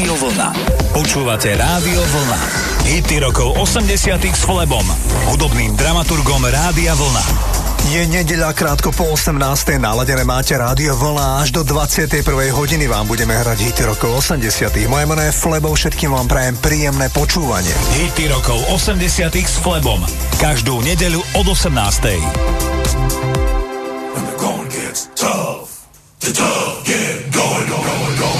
Rádio Vlna. Počúvate Rádio Vlna. Hity rokov 80 s Flebom, hudobným dramaturgom Rádia Vlna. Je nedeľa krátko po 18. Naladené máte rádio Vlna až do 21. hodiny vám budeme hrať hity rokov 80. Moje meno je Flebo, všetkým vám prajem príjemné počúvanie. Hity rokov 80 s Flebom. Každú nedeľu od 18. When the going gets tough, the tough get going, going, going.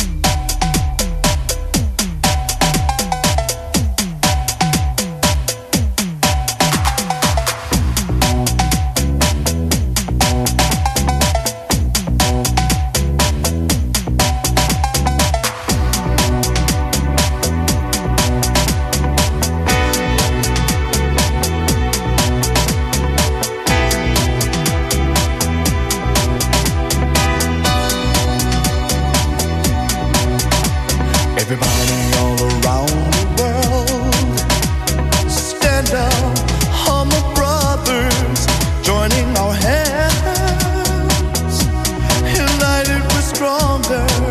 answer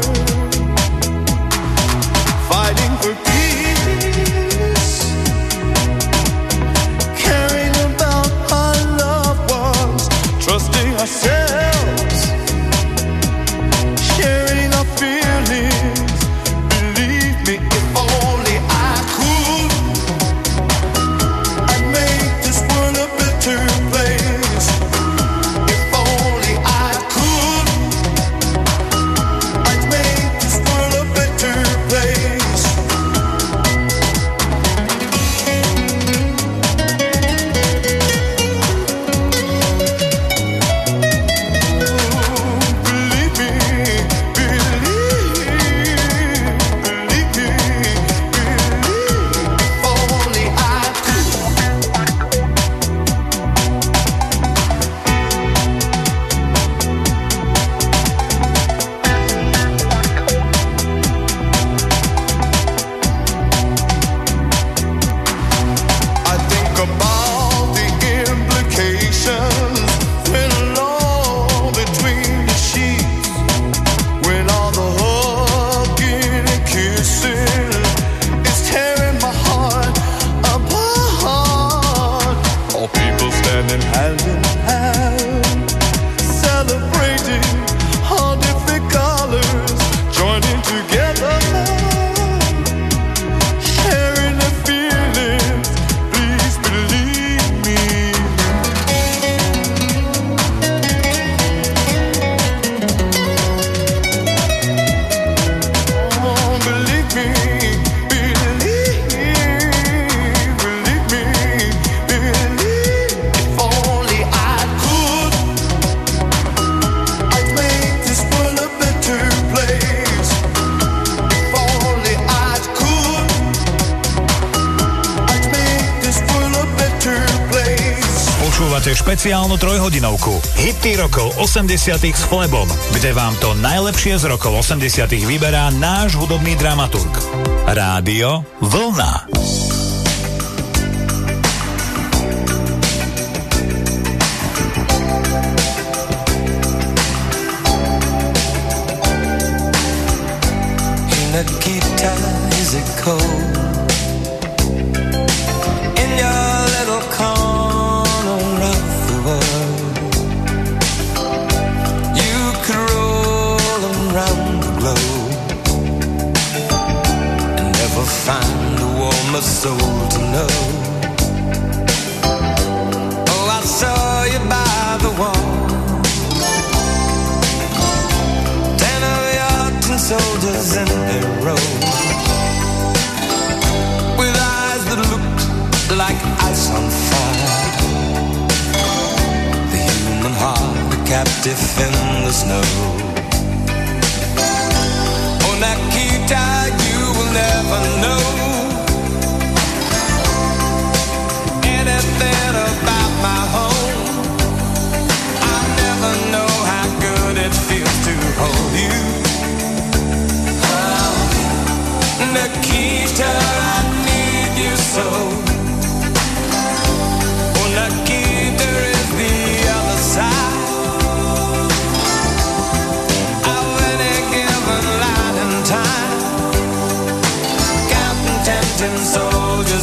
80 s Flebom, kde vám to najlepšie z rokov 80 vyberá náš hudobný dramaturg. Rádio Vlna. Nikita, is it cold? Soul to know. Oh, I saw you by the wall. Ten of your soldiers in their row. With eyes that looked like ice on fire. The human heart, a captive in the snow. Oh, Nikita, you will never know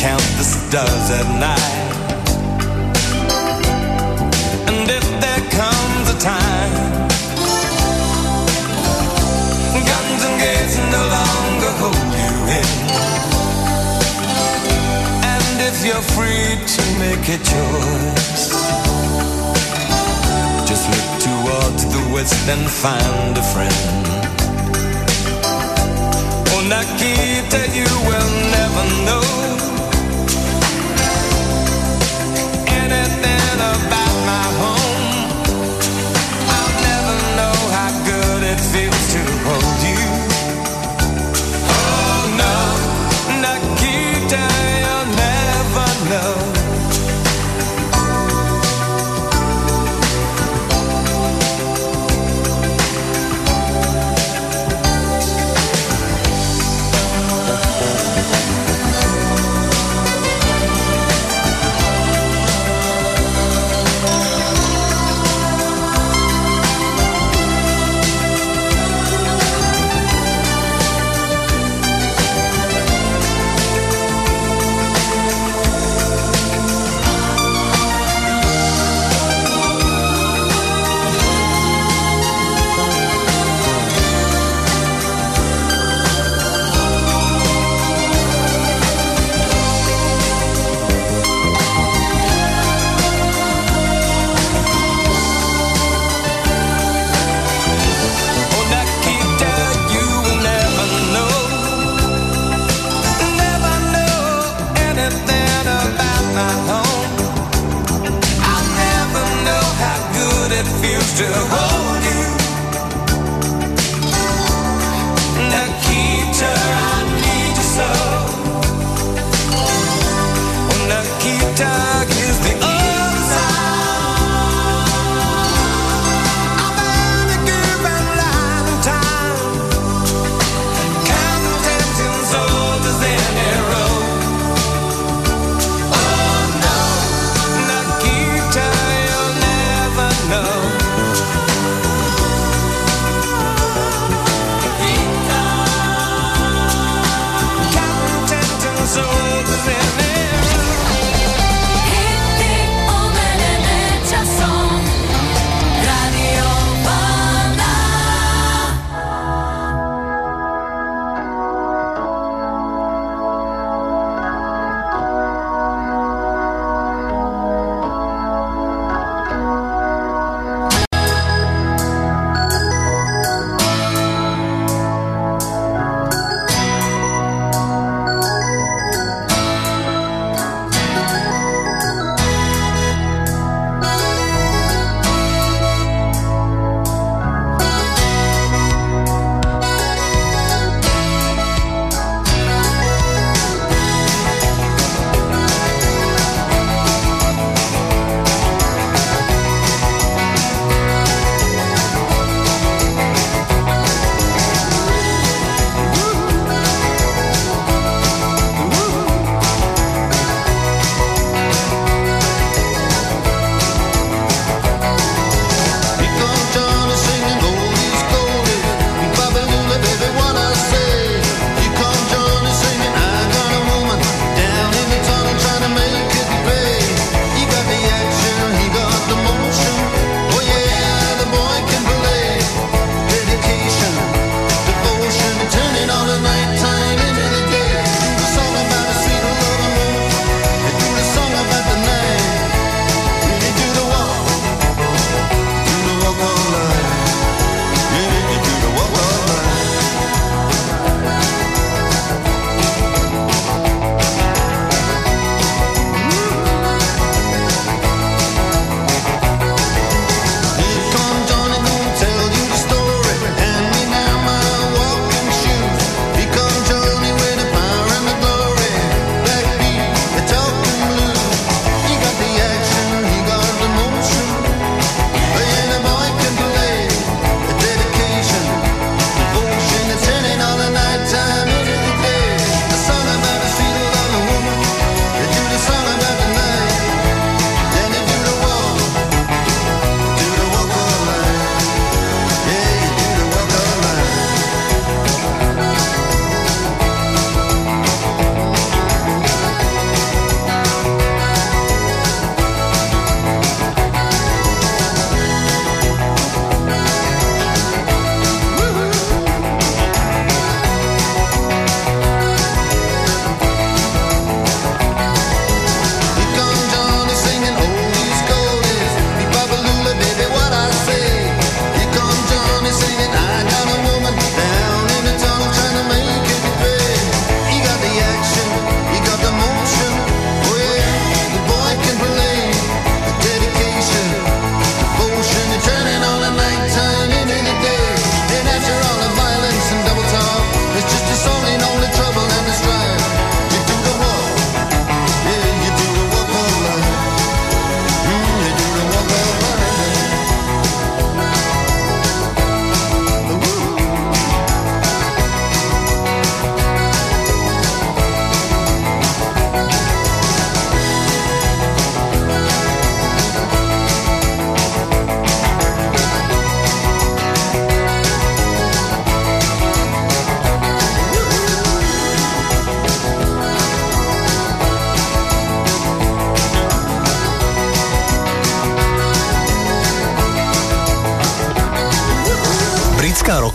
count the stars at night? And if there comes a time, guns and gates no longer hold you in And if you're free to make a choice. Just look towards the west and find a friend. Oh, Nikita, you will never know about my home.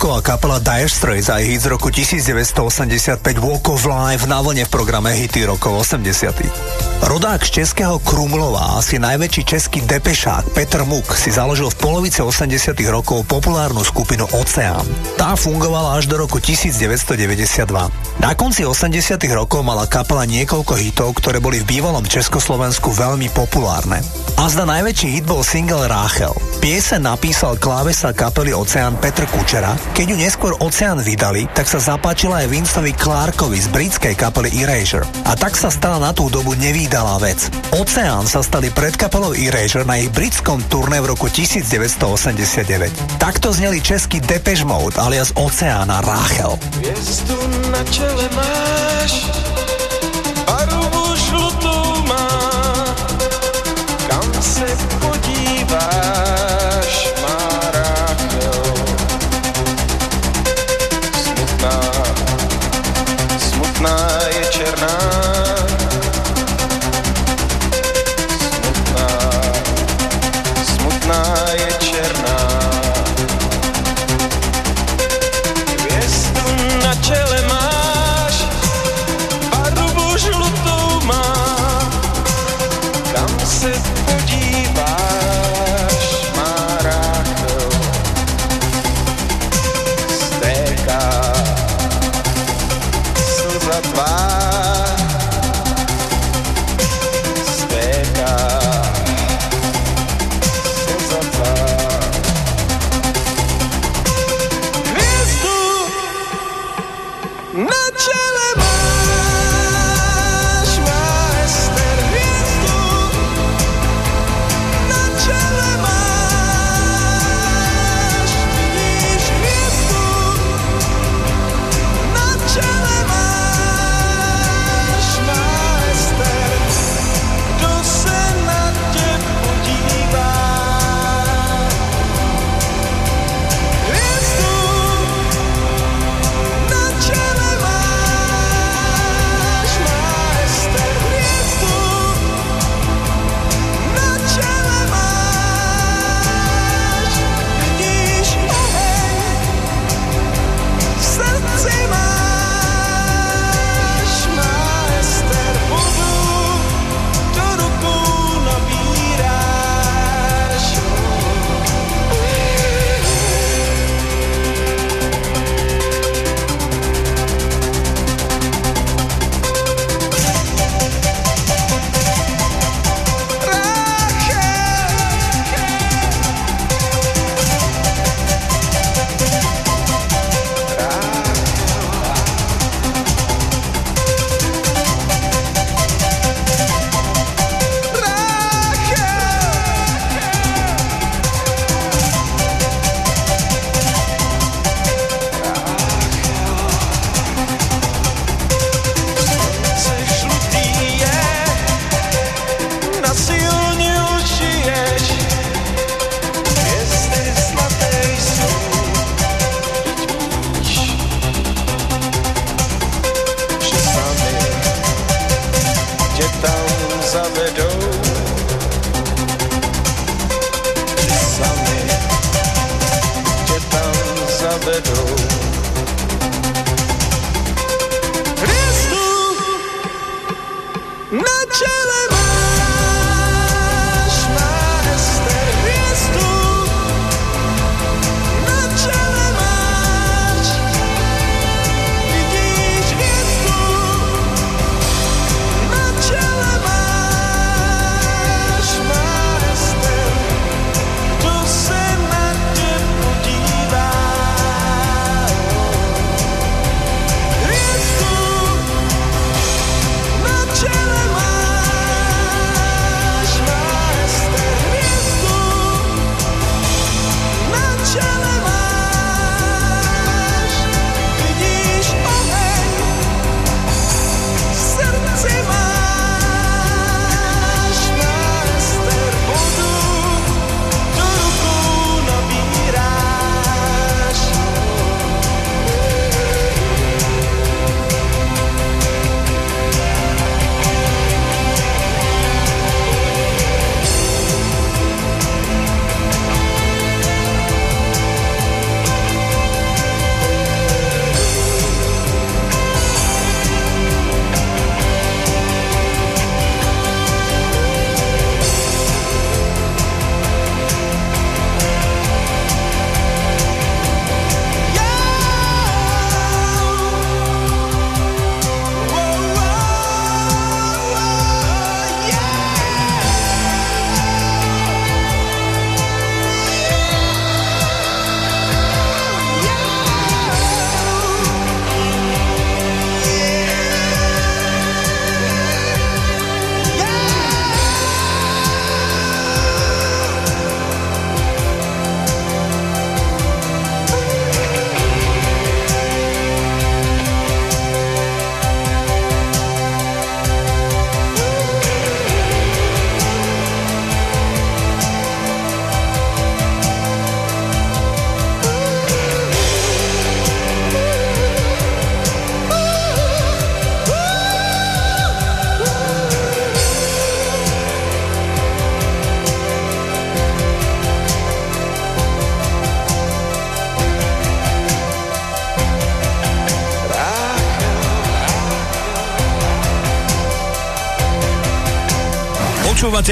Anything kapela Dire Straits a hit z roku 1985 Walk of Life na vlne v programe Hity rokov 80. Rodák z českého Krumlova, asi najväčší český depešák Petr Muk si založil v polovice 80 rokov populárnu skupinu Oceán. Tá fungovala až do roku 1992. Na konci 80 rokov mala kapela niekoľko hitov, ktoré boli v bývalom Československu veľmi populárne. A zda najväčší hit bol single Ráchel. Piese napísal klávesa kapely Oceán Petr Kučera. Keď ju neskôr Oceán vydali, tak sa zapáčila aj Vinceovi Clarkovi z britskej kapely Erasure. A tak sa stala na tú dobu nevýdalá vec. Oceán sa stali pred kapelou Erasure na ich britskom turné v roku 1989. Takto zneli český Depeche Mode alias Oceána Ráchel. Hviezdu na čele máš, barvu žlutou má, kam se podíváš, má Ráchel. Smutná, smutná je černá,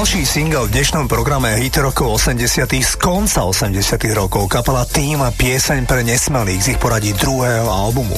Ďalší single v dnešnom programe hit rokov 80 z konca 80 rokov kapela Team a pieseň pre nesmelých z ich poradí druhého albumu.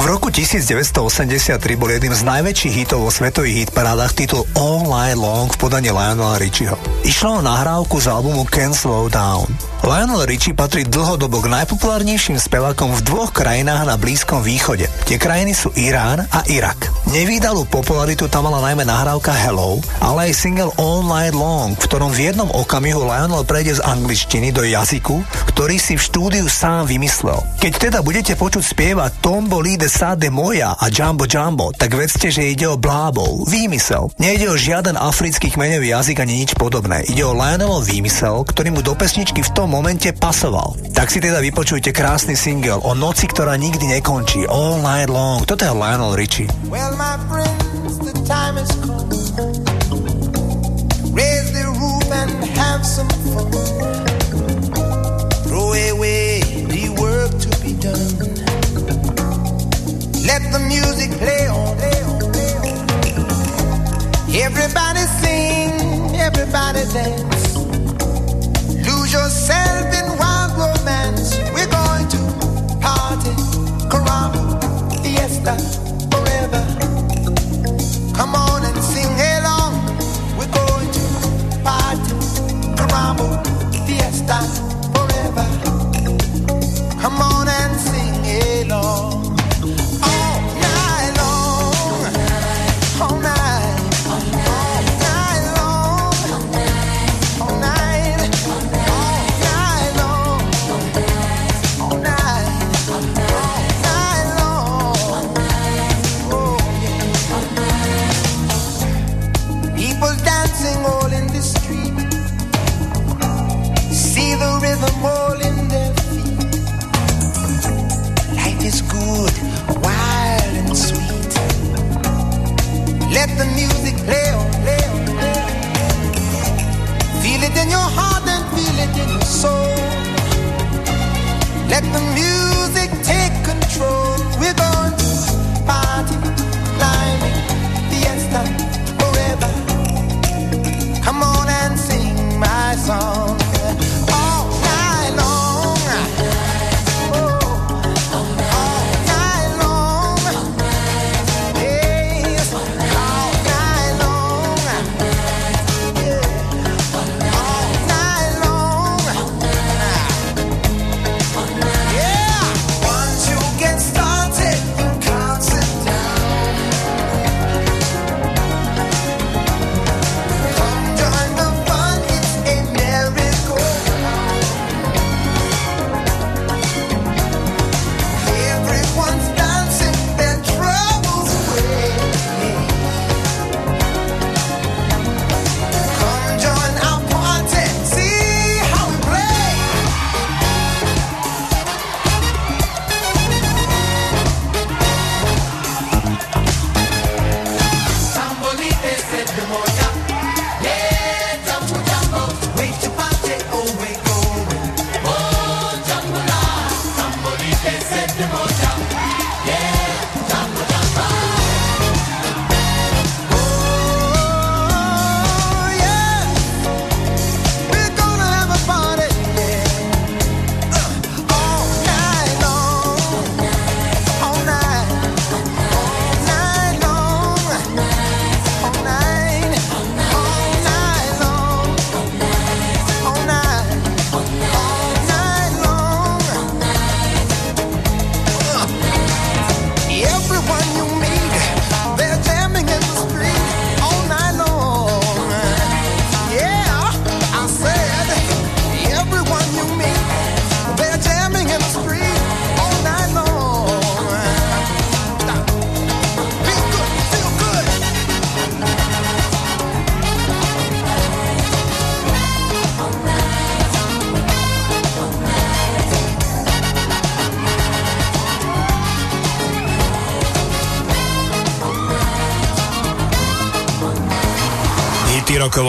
V roku 1983 bol jedným z najväčších hitov vo svetových hitparádach titul All Night Long v podaní Lionela Richieho. Išlo o nahrávku z albumu Can't Slow Down. Lionel Richie patrí dlhodobo k najpopulárnejším spevákom v dvoch krajinách na Blízkom východe. Tie krajiny sú Irán a Irak. Nevýdalú popularitu tam mala najmä nahrávka Hello, ale aj single All Night Long, v ktorom v jednom okamihu Lionel prejde z angličtiny do jazyku, ktorý si v štúdiu sám vymyslel. Keď teda budete počuť spievať Tombo Lide Sade Moja a Jumbo Jumbo, tak vedzte, že ide o blábov, výmysel. Nejde o žiaden africký kmeňový jazyk ani nič podobné. Ide o Lionelov výmysel, ktorý mu do pesničky v tom momente pasoval. Tak si teda vypočujte krásny single o noci, ktorá nikdy nekončí. All Night Long. Toto je Lionel Richie. Well, my friends, the time has come. Raise the roof and have some fun. Throw away the work to be done. Let the music play on. Everybody sing, everybody dance. Lose yourself in romance. We're going to party, caramba,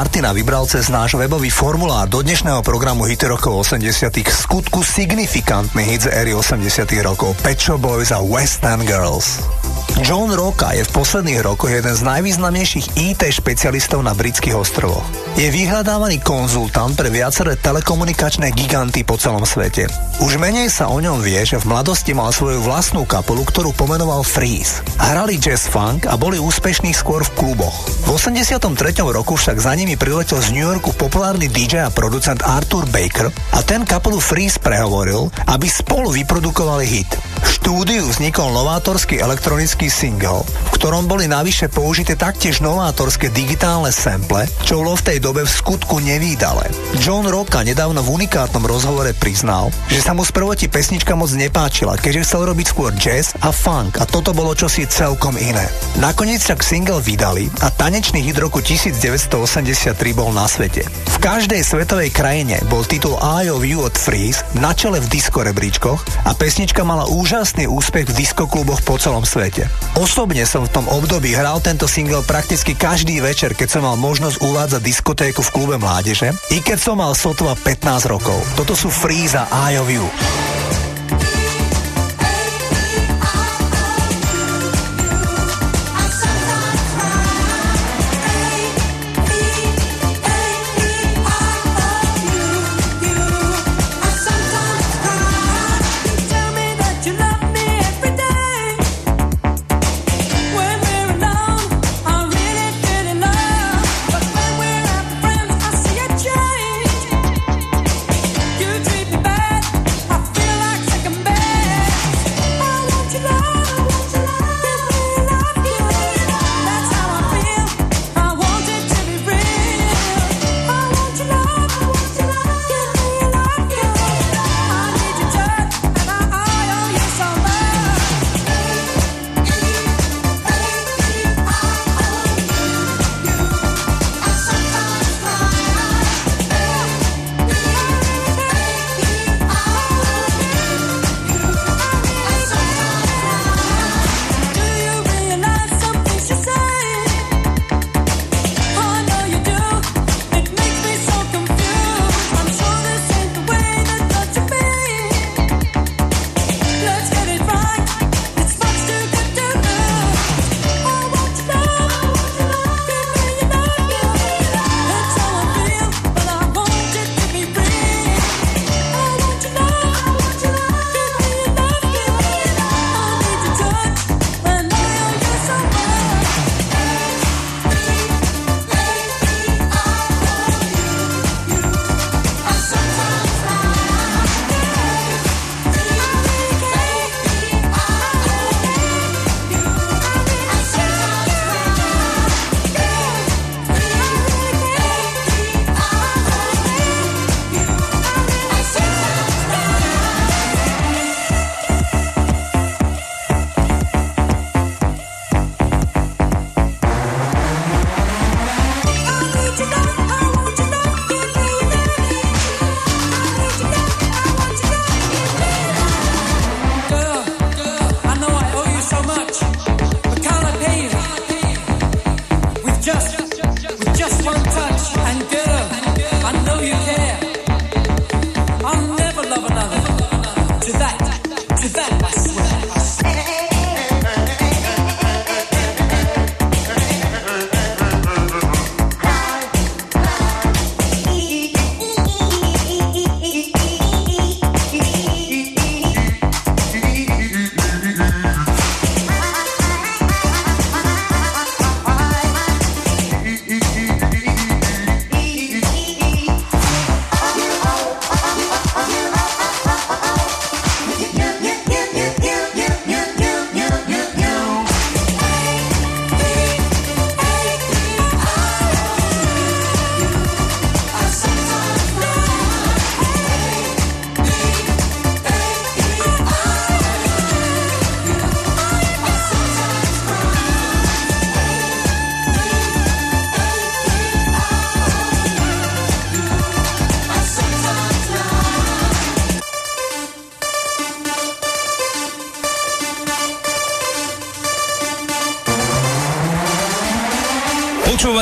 Martina vybral cez náš webový formulár do dnešného programu Hity rokov 80 skutku signifikantný hit z éry 80 rokov Pet Shop Boys a Western Girls. John Roca je v posledných rokoch jeden z najvýznamnejších IT špecialistov na britských ostrovoch. Je vyhľadávaný konzultant pre viaceré telekomunikačné giganty po celom svete. Už menej sa o ňom vie, že v mladosti mal svoju vlastnú kapelu, ktorú pomenoval Freeze. Hrali jazz funk a boli úspešní skôr v kluboch. V 83. roku však za nimi priletel z New Yorku populárny DJ a producent Arthur Baker a ten kapelu Freeze prehovoril, aby spolu vyprodukovali hit. V štúdiu vznikol novátorský elektronický single, v ktorom boli navyše použité taktiež novátorské digitálne sample, čo bolo v tej dobe v skutku nevýdale. John Rocka nedávno v unikátnom rozhovore priznal, že sa mu sprvoti pesnička moc nepáčila, keďže chcel robiť skôr jazz a funk a toto bolo čosi celkom iné. Nakoniec však single vydali a tanečný hit roku 1983 bol na svete. V každej svetovej krajine bol titul Eye of You od Freeze na čele v disco rebríčkoch a pesnička mala úžasný úspech v diskokluboch po celom svete. Osobne som v tom období hral tento single prakticky každý večer, keď som mal možnosť uvádzať diskotéku v klube mládeže, i keď som mal sotva 15 rokov. Toto sú Freeze a Eye of You.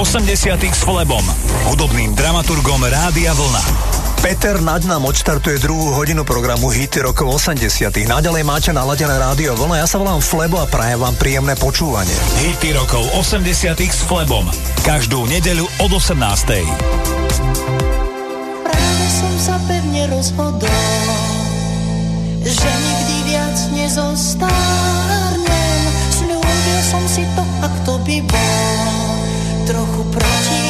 80 s Flebom, hudobným dramaturgom Rádia Vlna. Peter Naď nám odštartuje druhú hodinu programu Hity rokov 80. Naďalej máte naladené rádio vlna, ja sa volám Flebo a prajem vám príjemné počúvanie. Hity rokov 80. s Flebom. Každú nedeľu od 18. Ráno som sa pevne rozhodol, že nikdy viac nezostárnem. Slúbil som si to, ak to by bol trochu proti.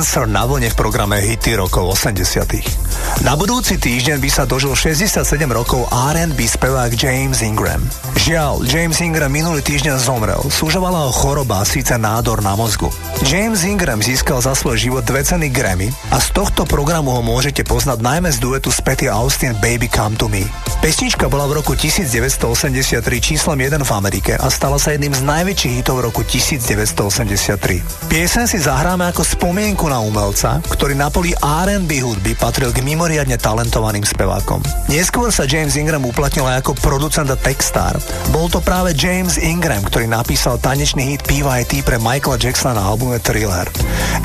Dancer na vlne v programe Hity rokov 80 Na budúci týždeň by sa dožil 67 rokov R&B spevák James Ingram. Žiaľ, James Ingram minulý týždeň zomrel. Súžovala ho choroba, síce nádor na mozgu. James Ingram získal za svoj život dve ceny Grammy a z tohto programu ho môžete poznať najmä z duetu s Patty Austin Baby Come To Me. Pesnička bola v roku 1983 číslom 1 v Amerike a stala sa jedným z najväčších hitov roku 1983. Piesen si zahráme ako spomienku na umelca, ktorý na poli R&B hudby patril k mimoriadne talentovaným spevákom. Neskôr sa James Ingram uplatnil aj ako producent a textár. Bol to práve James Ingram, ktorý napísal tanečný hit PYT pre Michaela Jacksona na albume Thriller.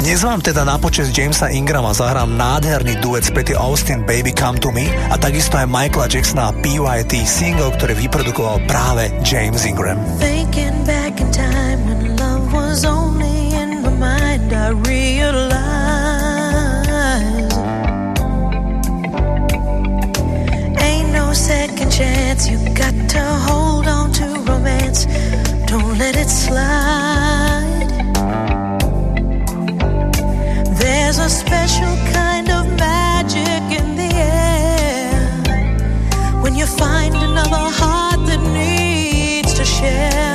Dnes vám teda na počas Jamesa Ingrama zahrám nádherný duet s Austin Baby Come To Me a takisto aj Michaela Jacksona PYT single, ktorý vyprodukoval práve James Ingram. Thinking back in time when love was only in my mind, I realize chance. You got to hold on to romance. Don't let it slide. There's a special kind of magic in the air when you find another heart that needs to share.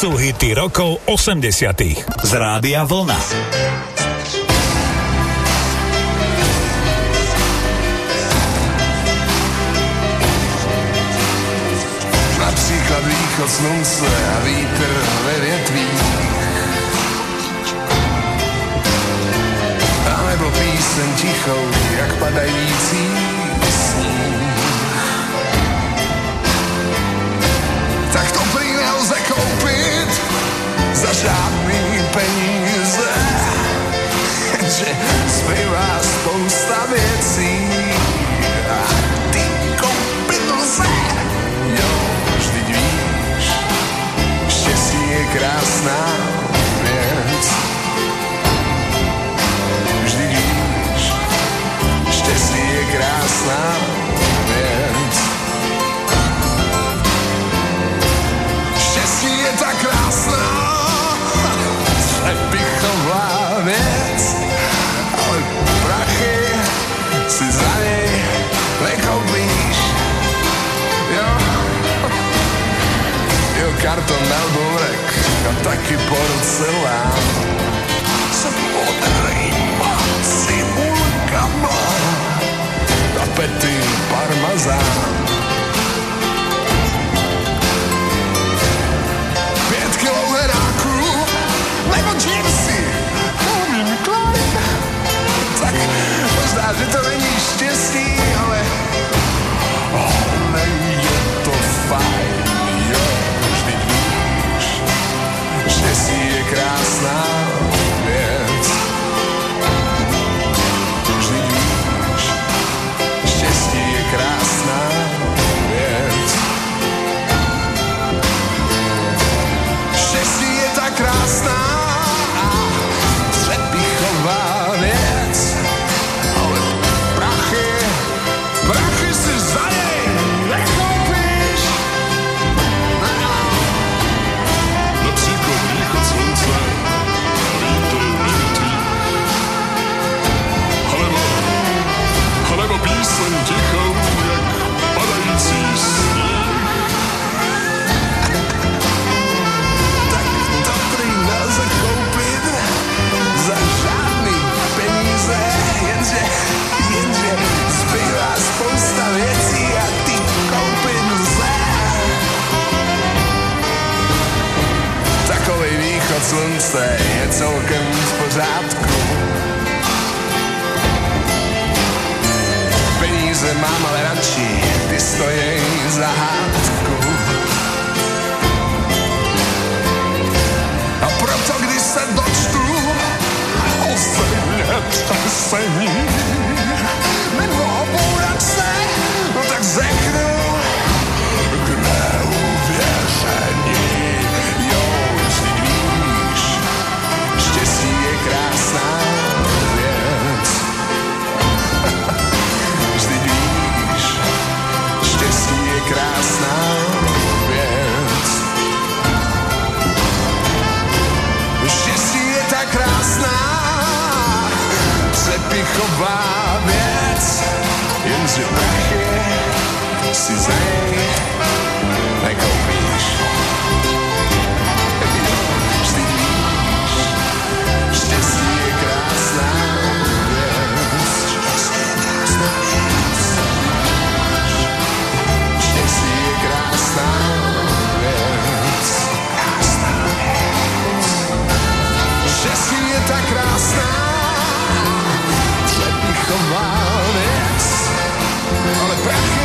Sú hity rokov 80 z Rádia Vlna. Například východ slunce a vítr ve větvích. A nebo píseň tichou, jak padající žádný peníze. Že zbývá spousta věcí a ty koupit lze. Jo, vždyť víš, štěstí je krásná karton na burek a taky porcelán. Jsem modrýma cibulkama a pety parmazán. Pět kilo heráků nebo Calvin Klein. Tak možná, že to není štěstí, ale celkem v pořádku. Peníze mám ale radši, ty stojí za hádku. A proto, když se dočtu o země třesení nebo o bůračce, no tak řeknu Babette in the back, Suzanne. Přepichová věc, ale prachy si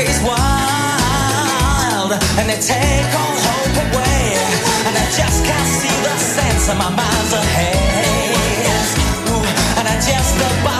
market is wild and they take all hope away. And I just can't see the sense of my mind's ahead. Ooh, and I just about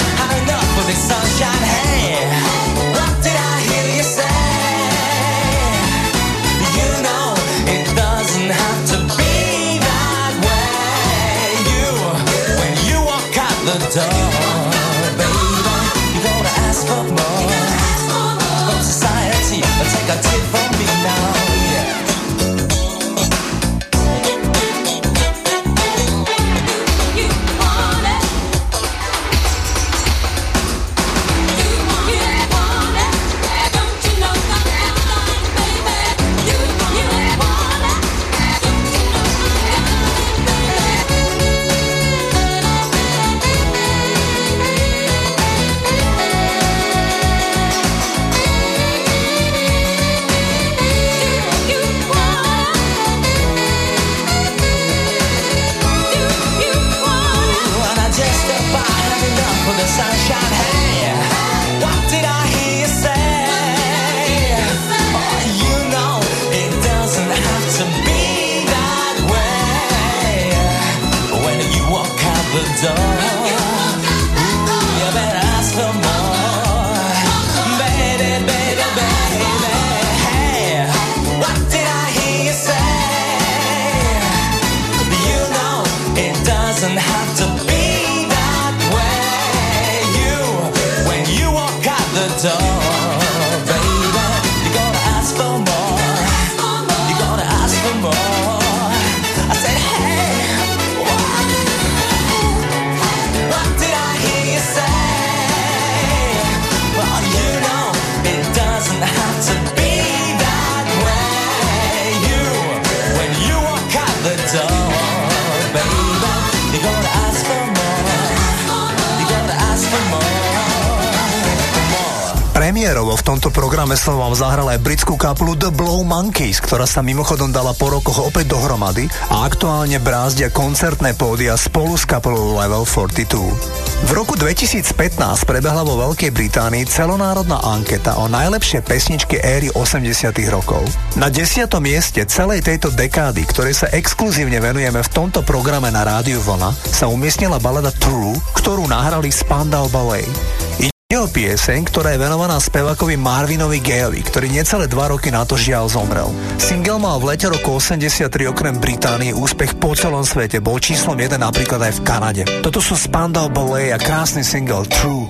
nám zahral aj britskú kapelu The Blow Monkeys, ktorá sa mimochodom dala po rokoch opäť dohromady a aktuálne brázdia koncertné pódia spolu s kapelou Level 42. V roku 2015 prebehla vo Veľkej Británii celonárodná anketa o najlepšie pesničky éry 80 rokov. Na 10. mieste celej tejto dekády, ktorej sa exkluzívne venujeme v tomto programe na rádiu Vlna, sa umiestnila balada True, ktorú nahrali Spandau Ballet o pieseň, ktorá je venovaná spevákovi Marvinovi Gayovi, ktorý necelé dva roky na to žiaľ zomrel. Single mal v lete roku 83 okrem Británie úspech po celom svete, bol číslom 1 napríklad aj v Kanade. Toto sú Spandau Ballet a krásny single True.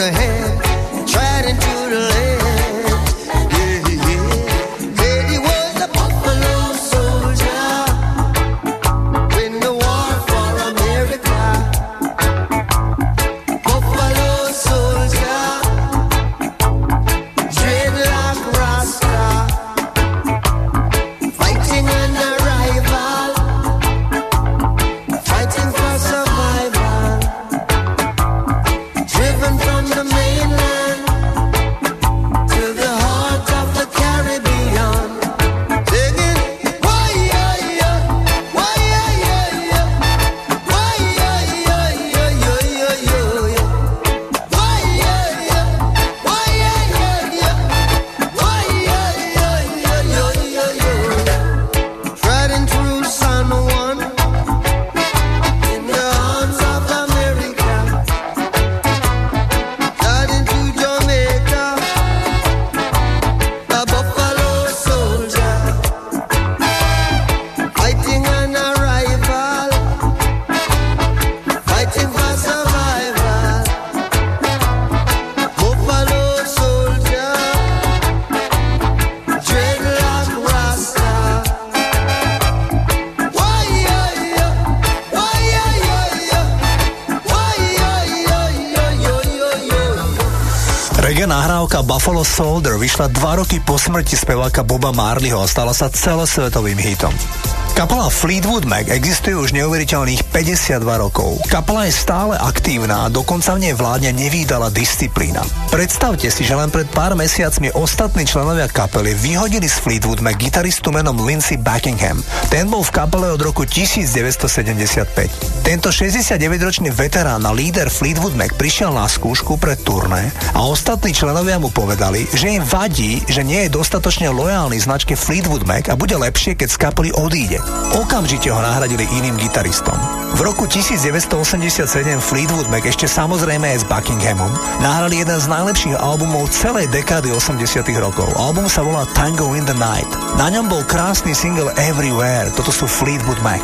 ahead. Buffalo Soldier vyšla dva roky po smrti speváka Boba Marleyho a stala sa celosvetovým hitom. Kapela Fleetwood Mac existuje už neuveriteľných 52 rokov. Kapela je stále aktívna a dokonca v nej vládne nevýdala disciplína. Predstavte si, že len pred pár mesiacmi ostatní členovia kapely vyhodili z Fleetwood Mac gitaristu menom Lindsey Buckingham. Ten bol v kapele od roku 1975. Tento 69-ročný veterán a líder Fleetwood Mac prišiel na skúšku pre turné a ostatní členovia mu povedali, že im vadí, že nie je dostatočne lojálny značke Fleetwood Mac a bude lepšie, keď z kapely odíde. Okamžite ho nahradili iným gitaristom. V roku 1987 Fleetwood Mac ešte samozrejme aj s Buckinghamom nahrali jeden z najlepších albumov celej dekády 80 rokov. Album sa volá Tango in the Night. Na ňom bol krásny single Everywhere. Toto sú Fleetwood Mac.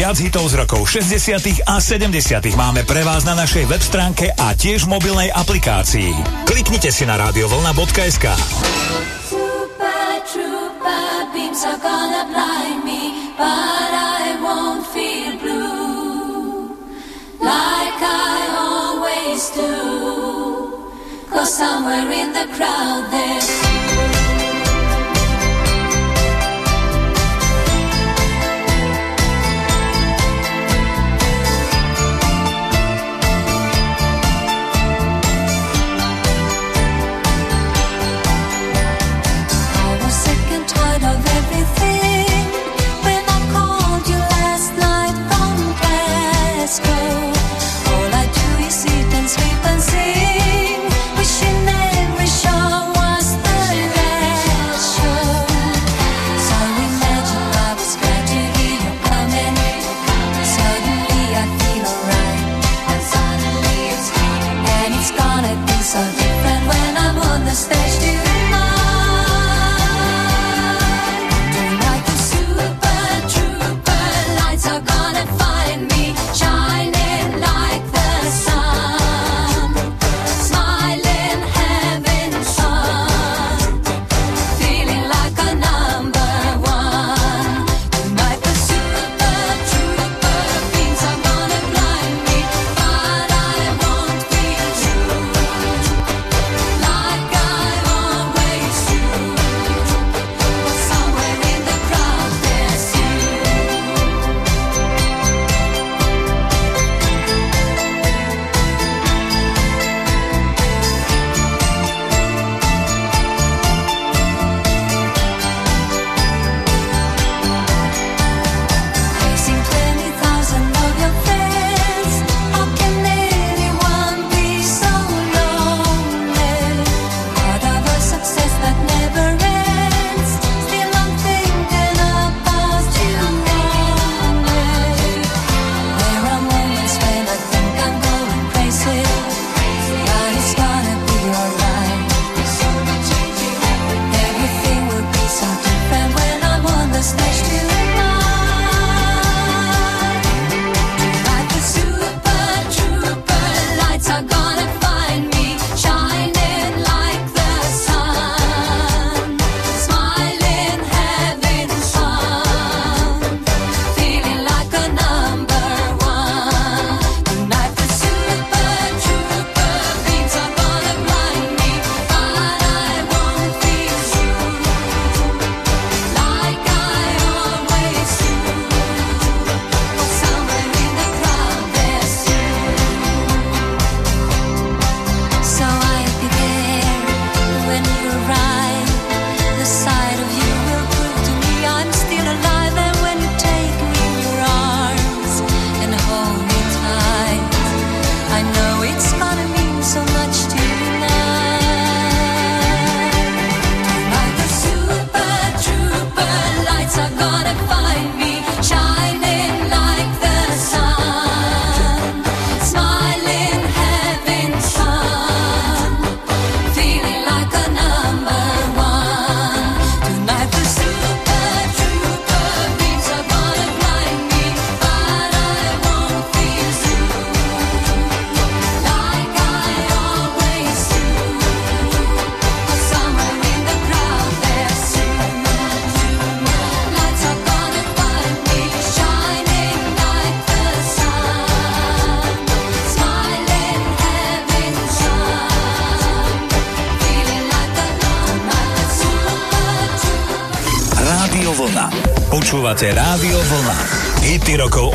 viac hitov z rokov 60. a 70. máme pre vás na našej web stránke a tiež mobilnej aplikácii. Kliknite si na radiovlna.sk Chupa, chupa, somewhere in the crowd there's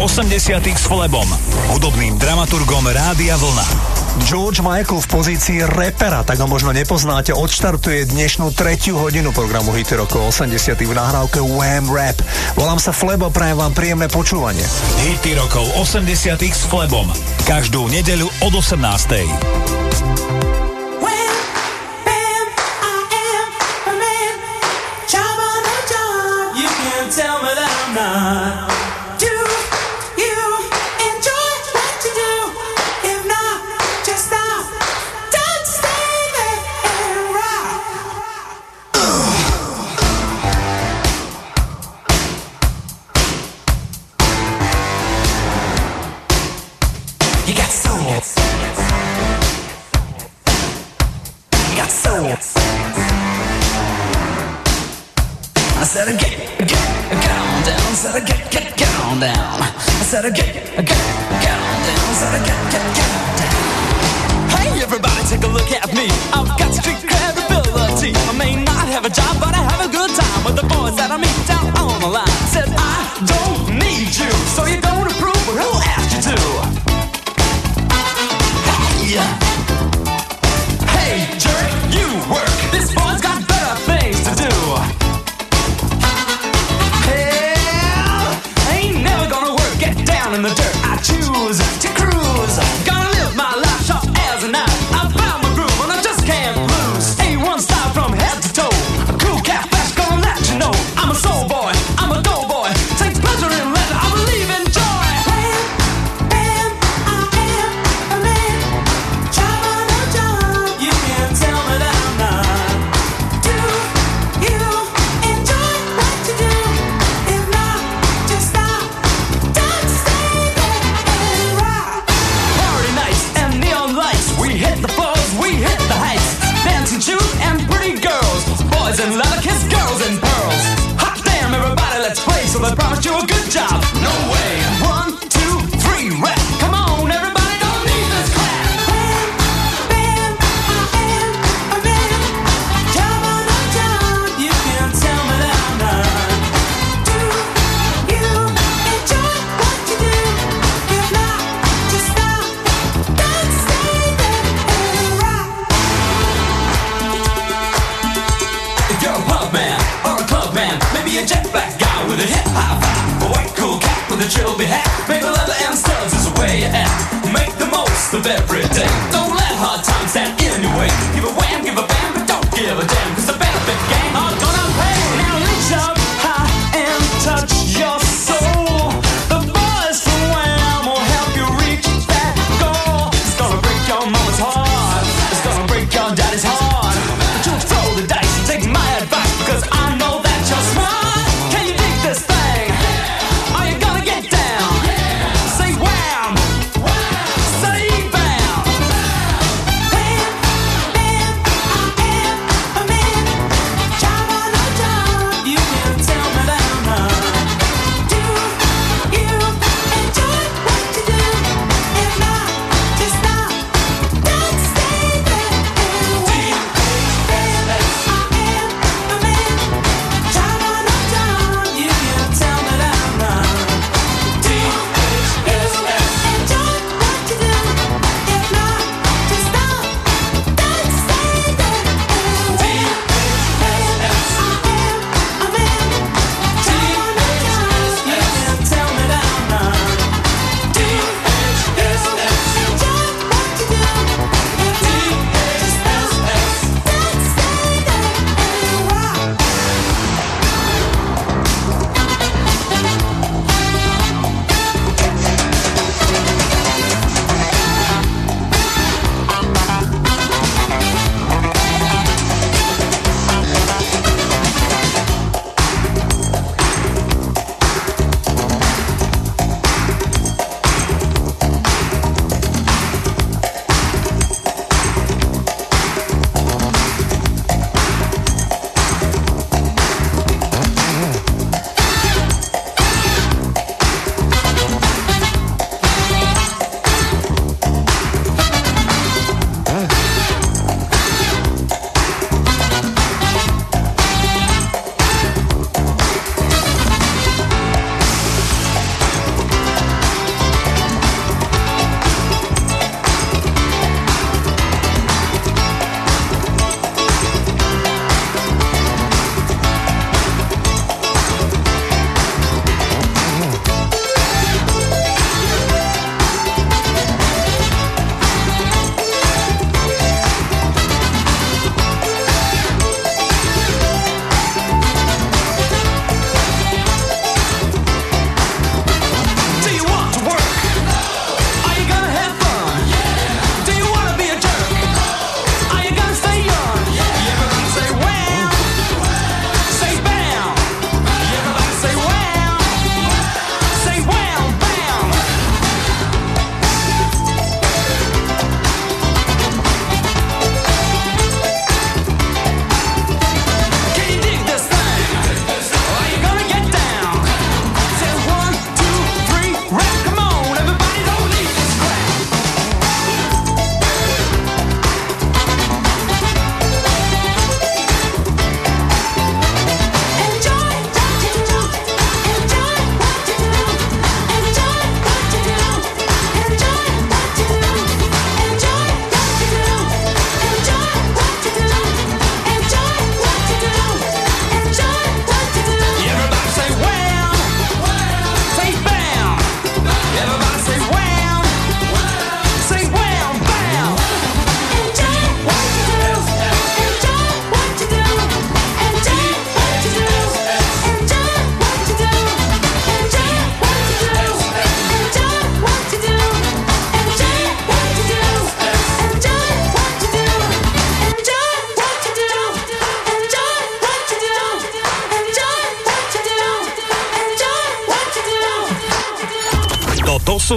80 s Flebom, hudobným dramaturgom Rádia Vlna. George Michael v pozícii repera, tak ho možno nepoznáte, odštartuje dnešnú tretiu hodinu programu Hity rokov 80 v nahrávke Wham Rap. Volám sa Flebo, prajem vám príjemné počúvanie. Hity rokov 80 s Flebom. Každú nedeľu od 18.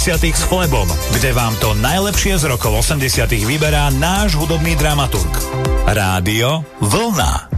80 s Flebom, kde vám to najlepšie z rokov 80 vyberá náš hudobný dramaturg. Rádio Vlna.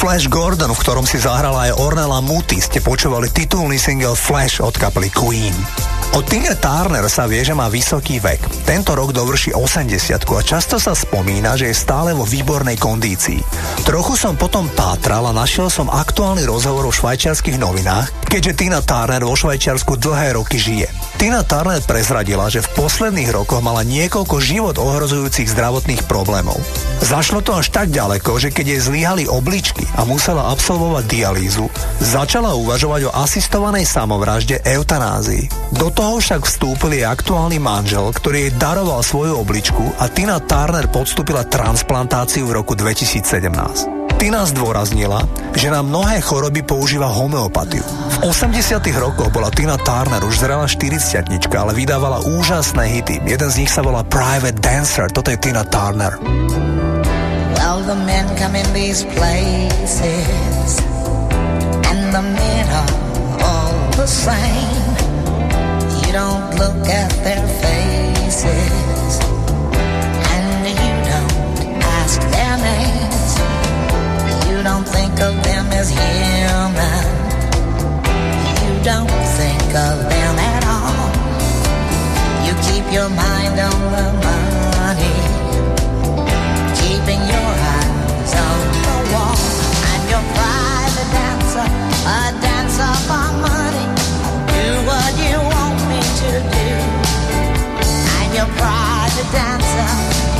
Flash Gordon, v ktorom si zahrala aj Ornella Muti, ste počúvali titulný single Flash od kapely Queen. O Tina Turner sa vie, že má vysoký vek. Tento rok dovrší 80 a často sa spomína, že je stále vo výbornej kondícii. Trochu som potom pátral a našiel som aktuálny rozhovor o švajčiarských novinách, keďže Tina Turner vo Švajčiarsku dlhé roky žije. Tina Turner prezradila, že v posledných rokoch mala niekoľko život ohrozujúcich zdravotných problémov. Zašlo to až tak ďaleko, že keď jej zlyhali obličky a musela absolvovať dialýzu, začala uvažovať o asistovanej samovražde eutanázii. Do toho však vstúpil jej aktuálny manžel, ktorý jej daroval svoju obličku a Tina Turner podstúpila transplantáciu v roku 2017. Tina zdôraznila, že na mnohé choroby používa homeopatiu. V 80 rokoch bola Tina Turner už zrela 40 ale vydávala úžasné hity. Jeden z nich sa volá Private Dancer, toto je Tina Turner. Well, the men come in these places, and the men are all the same. You don't look at their faces, of them as human. You don't think of them at all. You keep your mind on the money keeping your eyes on the wall. I'm your private dancer, a dancer for money. Do what you want me to do. I'm your private dancer,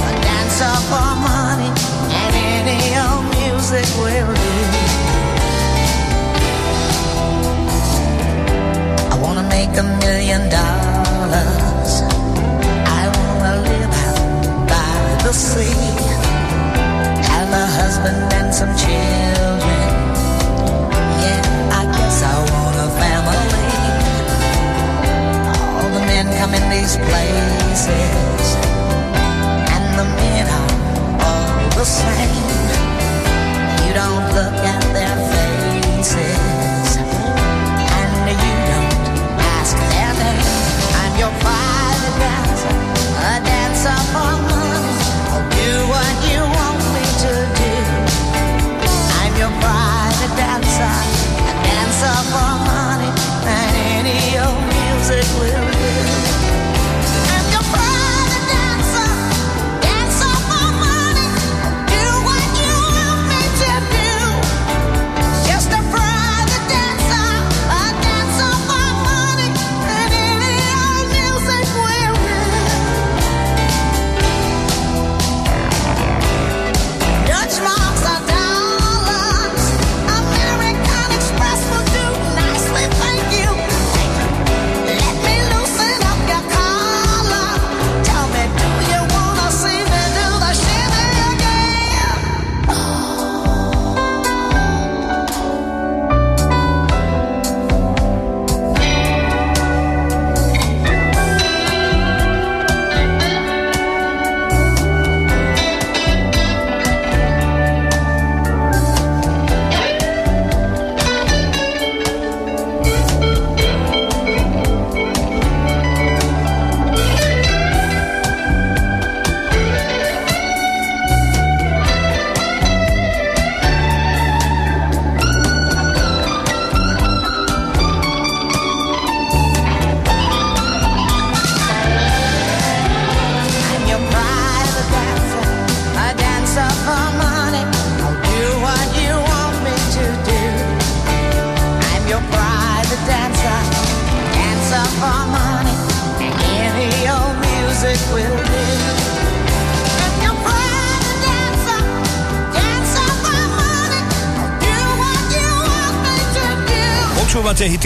a dancer for money, I wanna make a million dollars. I wanna live out by the sea have a husband and some children. Yeah, I guess I want a family. All the men come in these places, and the men are all the same you don't look at their faces, and you don't ask. I'm your private dancer, a dancer for do what you want me to do. I'm your private dancer, a dancer for money, and any old music will.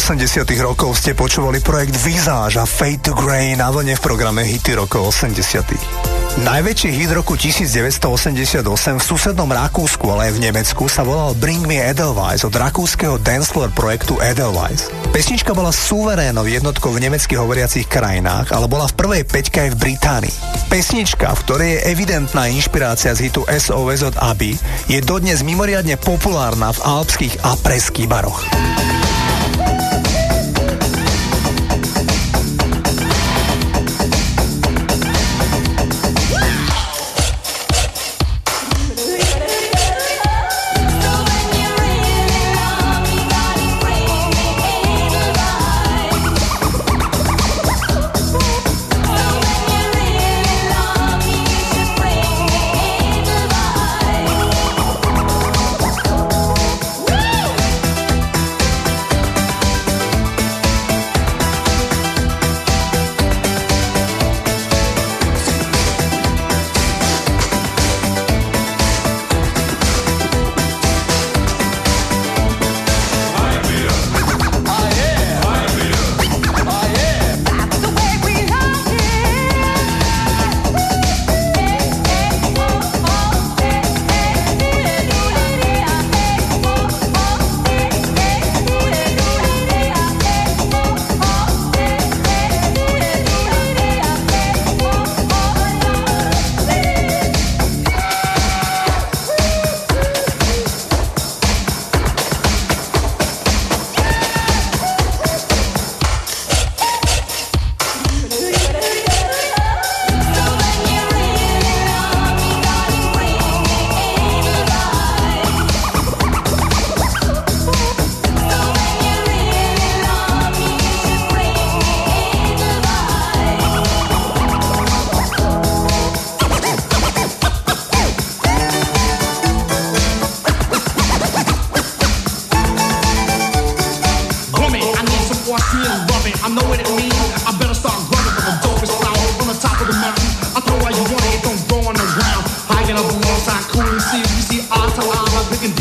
80 rokov ste počúvali projekt Visage a Fade to Grey na vlne v programe Hity rokov 80 Najväčší hit roku 1988 v susednom Rakúsku, ale aj v Nemecku sa volal Bring Me Edelweiss od rakúskeho dancefloor projektu Edelweiss. Pesnička bola suverénou jednotkou v nemecky hovoriacich krajinách, ale bola v prvej peťke aj v Británii. Pesnička, v ktorej je evidentná inšpirácia z hitu SOS od Aby, je dodnes mimoriadne populárna v alpských a preských baroch.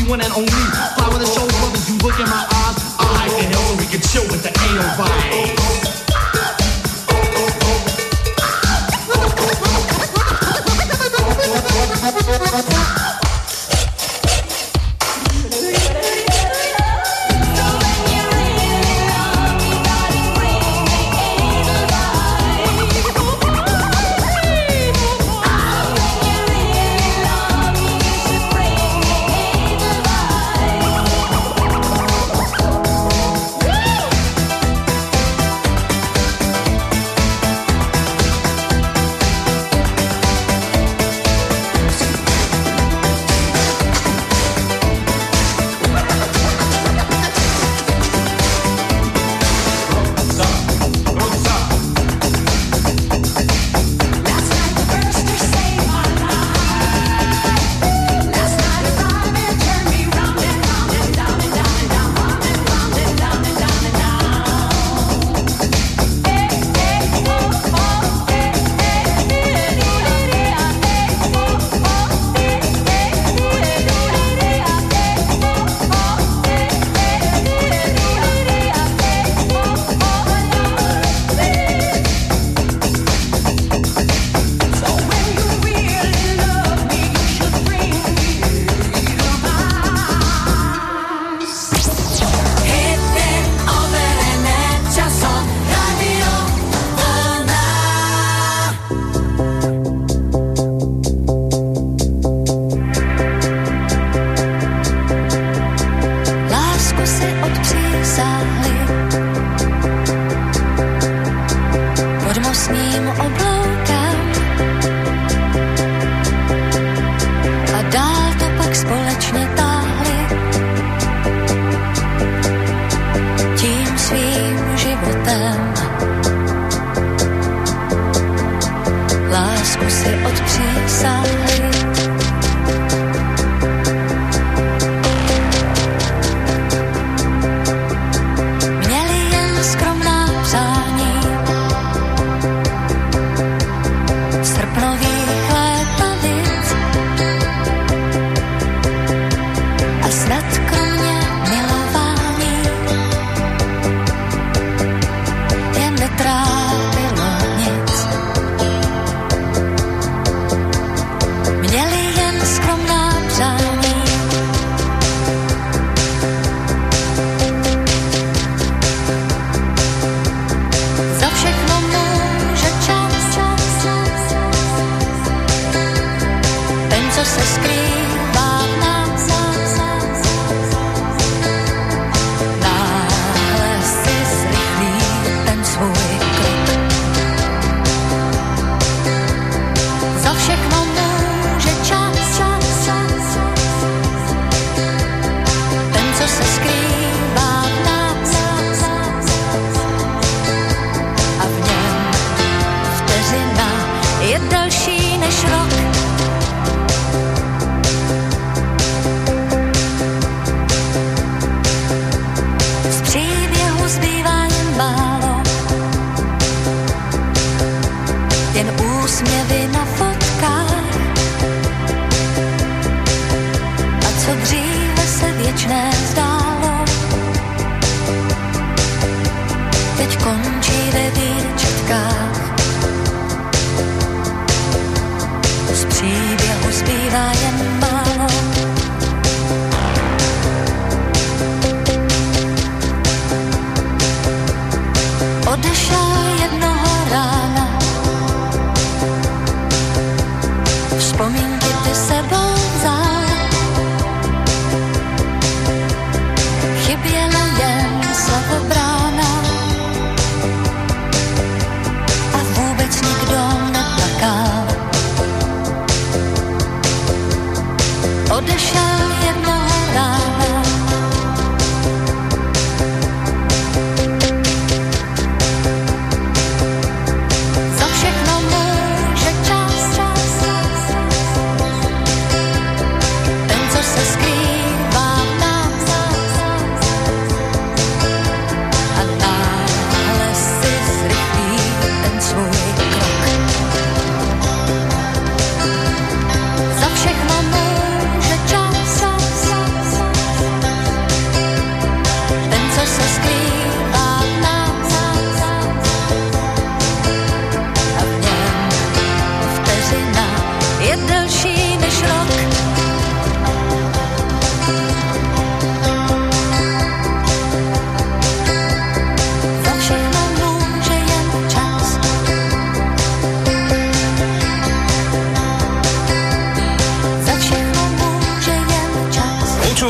One and only. Fly with the show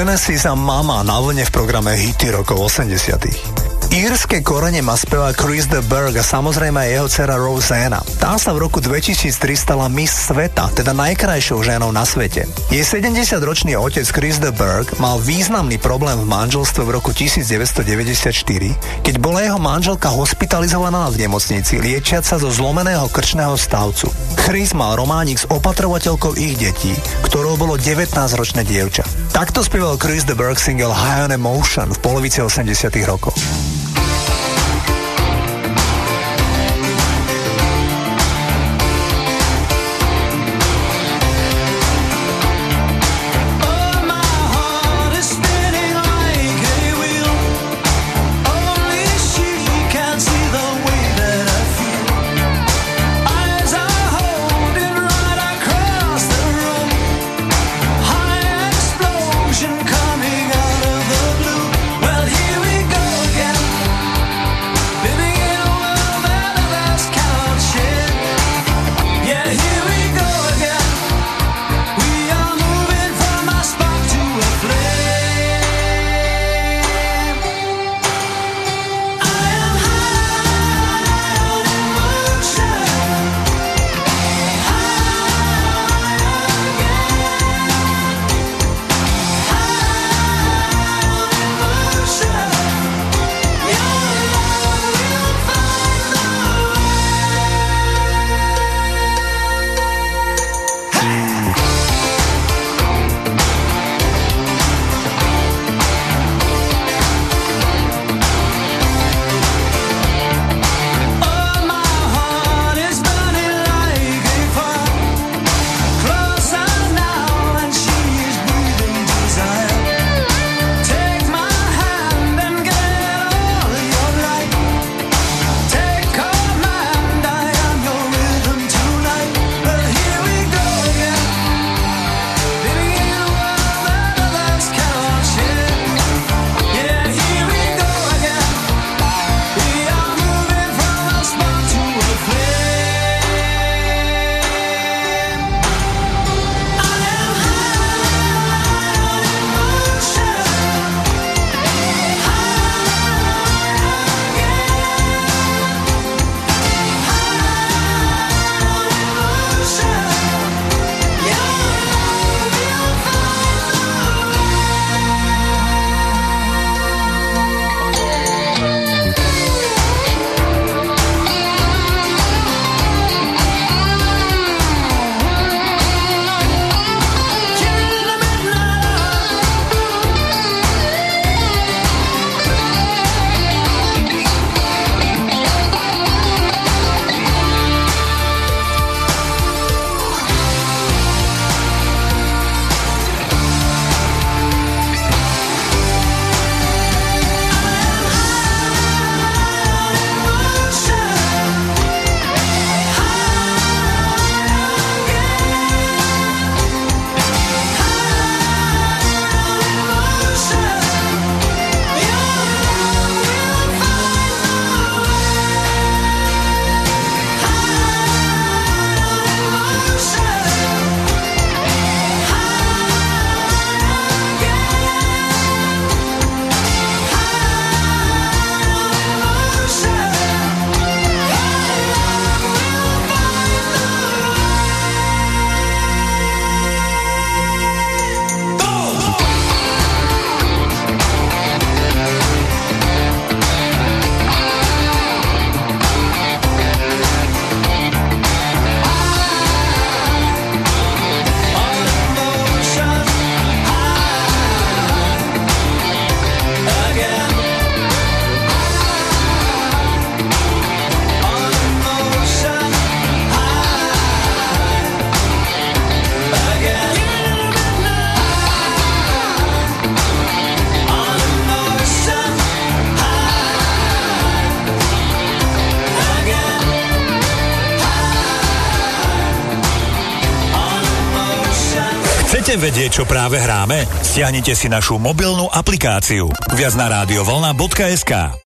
Genesis a Mama na vlne v programe Hity rokov 80. Írske korene má spevák Chris de Berg a samozrejme aj jeho dcera Rosanna. Tá sa v roku 2003 stala Miss Sveta, teda najkrajšou ženou na svete. Jej 70-ročný otec Chris de Berg mal významný problém v manželstve v roku 1994, keď bola jeho manželka hospitalizovaná v nemocnici, liečiať sa zo zlomeného krčného stavcu. Chris mal románik s opatrovateľkou ich detí, ktorou bolo 19-ročné dievča. Takto spieval Chris de Berg single High on Emotion v polovici 80 rokov. Vedieť, čo práve hráme? Stiahnite si našu mobilnú aplikáciu. Viac na radiovolna.sk